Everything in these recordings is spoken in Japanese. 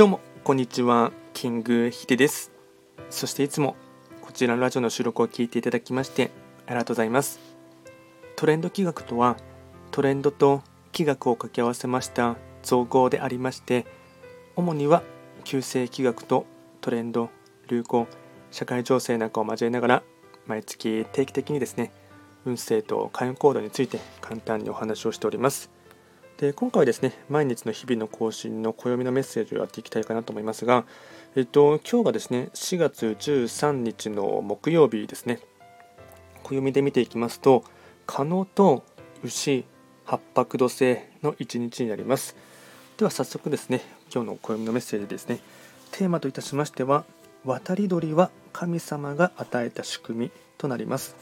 どうもこんにちは。キングヒデです。そしていつもこちらのラジオの収録を聞いていただきましてありがとうございます。トレンド企画とはトレンドと気学を掛け合わせました造語でありまして主には旧世気学とトレンド流行社会情勢なんかを交えながら毎月定期的にですね運勢と開運行動について簡単にお話をしております。で今回はですね毎日の日々の更新の暦のメッセージをやっていきたいかなと思いますが、えっと、今日がですね4月13日の木曜日ですね。暦で見ていきますと可能と牛八白土星の一日になります。では早速ですね今日の暦のメッセージですね。テーマといたしましては渡り鳥は神様が与えた仕組みとなります。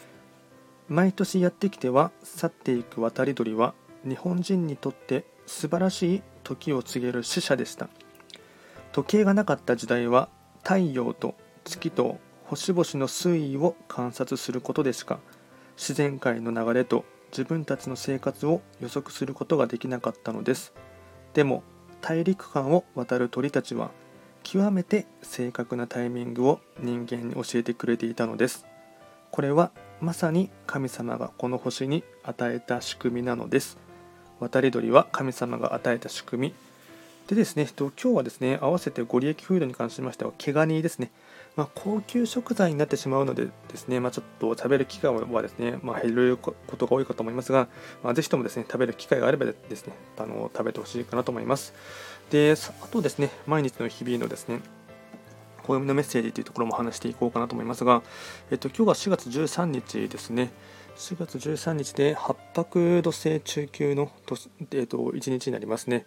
毎年やってきては去っていく渡り鳥は日本人にとって素晴らしい時を告げる使者でした。時計がなかった時代は太陽と月と星々の推移を観察することでしか自然界の流れと自分たちの生活を予測することができなかったのです。でも大陸間を渡る鳥たちは極めて正確なタイミングを人間に教えてくれていたのです。これはまさに神様がこの星に与えた仕組みなのです。渡り鳥は神様が与えた仕組み。でですね、今日はですね、合わせてご利益フードに関しましては、毛ガニですね、まあ、高級食材になってしまうのでですね、まあ、ちょっと食べる機会はですね、まあ、減ることが多いかと思いますが、まあ、ぜひともですね、食べる機会があればですね、あの食べてほしいかなと思います。で、あとですね、毎日の日々のですね、暦のメッセージというところも話していこうかなと思いますが、えっと、今日は4月13日ですね、4月13日で八白土星中級の、えーと、1日になりますね。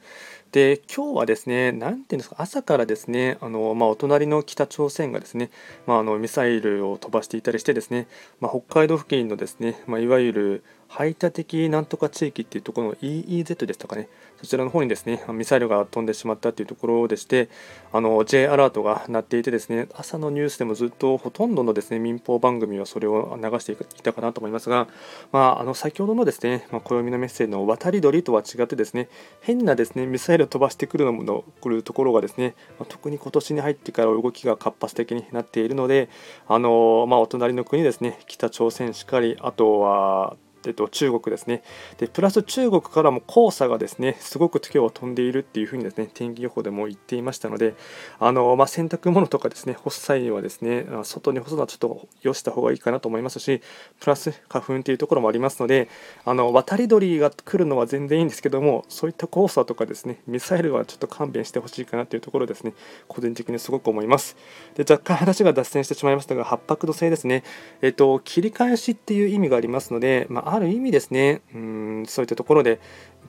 で、今日はですね、なんていうんですか、朝からですね、あのまあ、お隣の北朝鮮がですね、まあ、あのミサイルを飛ばしていたりしてですね、まあ、北海道付近のですね、まあいわゆる排他的なんとか地域っていうところの EEZ ですとかね、そちらの方にですね、ミサイルが飛んでしまったっていうところでして、あの J アラートが鳴っていてですね、朝のニュースでもずっとほとんどのですね民放番組はそれを流していたかなと思いますが、まあ、あの先ほどのですね、でまあ、暦のメッセージの渡り鳥とは違ってですね、変なですねミサイルを飛ばしてくるのも来るところがですね、まあ、特に今年に入ってから動きが活発的になっているので、あのまあ、お隣の国ですね、北朝鮮しかり、あとはえっと、中国ですね。でプラス中国からも黄砂がですねすごく今日は飛んでいるっていうふうにですね天気予報でも言っていましたのであの、まあ、洗濯物とかですね干す際にはですね外に干すのはちょっとよした方がいいかなと思いますしプラス花粉というところもありますのであの渡り鳥が来るのは全然いいんですけどもそういった黄砂とかですねミサイルはちょっと勘弁してほしいかなというところですね個人的にすごく思います。で若干話が脱線してしまいましたが八白土星ですね。えっと切り返しっていう意味がありますので、まあある意味ですね、うんそういったところで、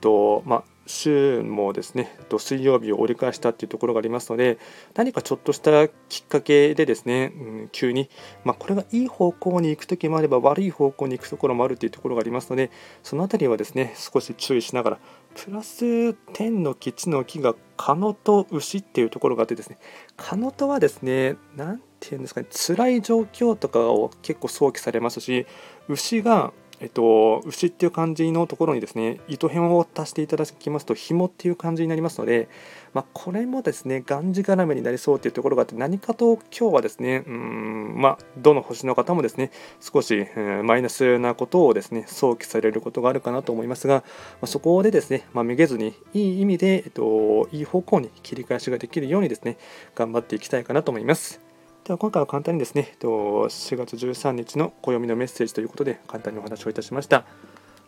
とまあ、週もですね、と水曜日を折り返したっていうところがありますので、何かちょっとしたきっかけでですね、うん、急に、まあ、これがいい方向に行くときもあれば、悪い方向に行くところもあるというところがありますので、そのあたりはですね、少し注意しながら、プラス天の木地の木がカノと牛っていうところがあってですね、カノとはですね、なんていうんですかね、辛い状況とかを結構想起されますし、牛がえっと、牛っていう漢字のところにですね、糸編を足していただきますと、紐っていう感じになりますので、まあ、これもですね、がんじがらめになりそうというところがあって、何かと今日はですね、うん、まあ、どの星の方もですね、少し、うん、マイナスなことをですね、想起されることがあるかなと思いますが、まあ、そこでですね、まあ、めげずに、いい意味で、えっと、いい方向に切り返しができるようにですね、頑張っていきたいかなと思います。では今回は簡単にですね、4月13日の暦のメッセージということで簡単にお話をいたしました。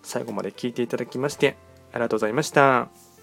最後まで聞いていただきましてありがとうございました。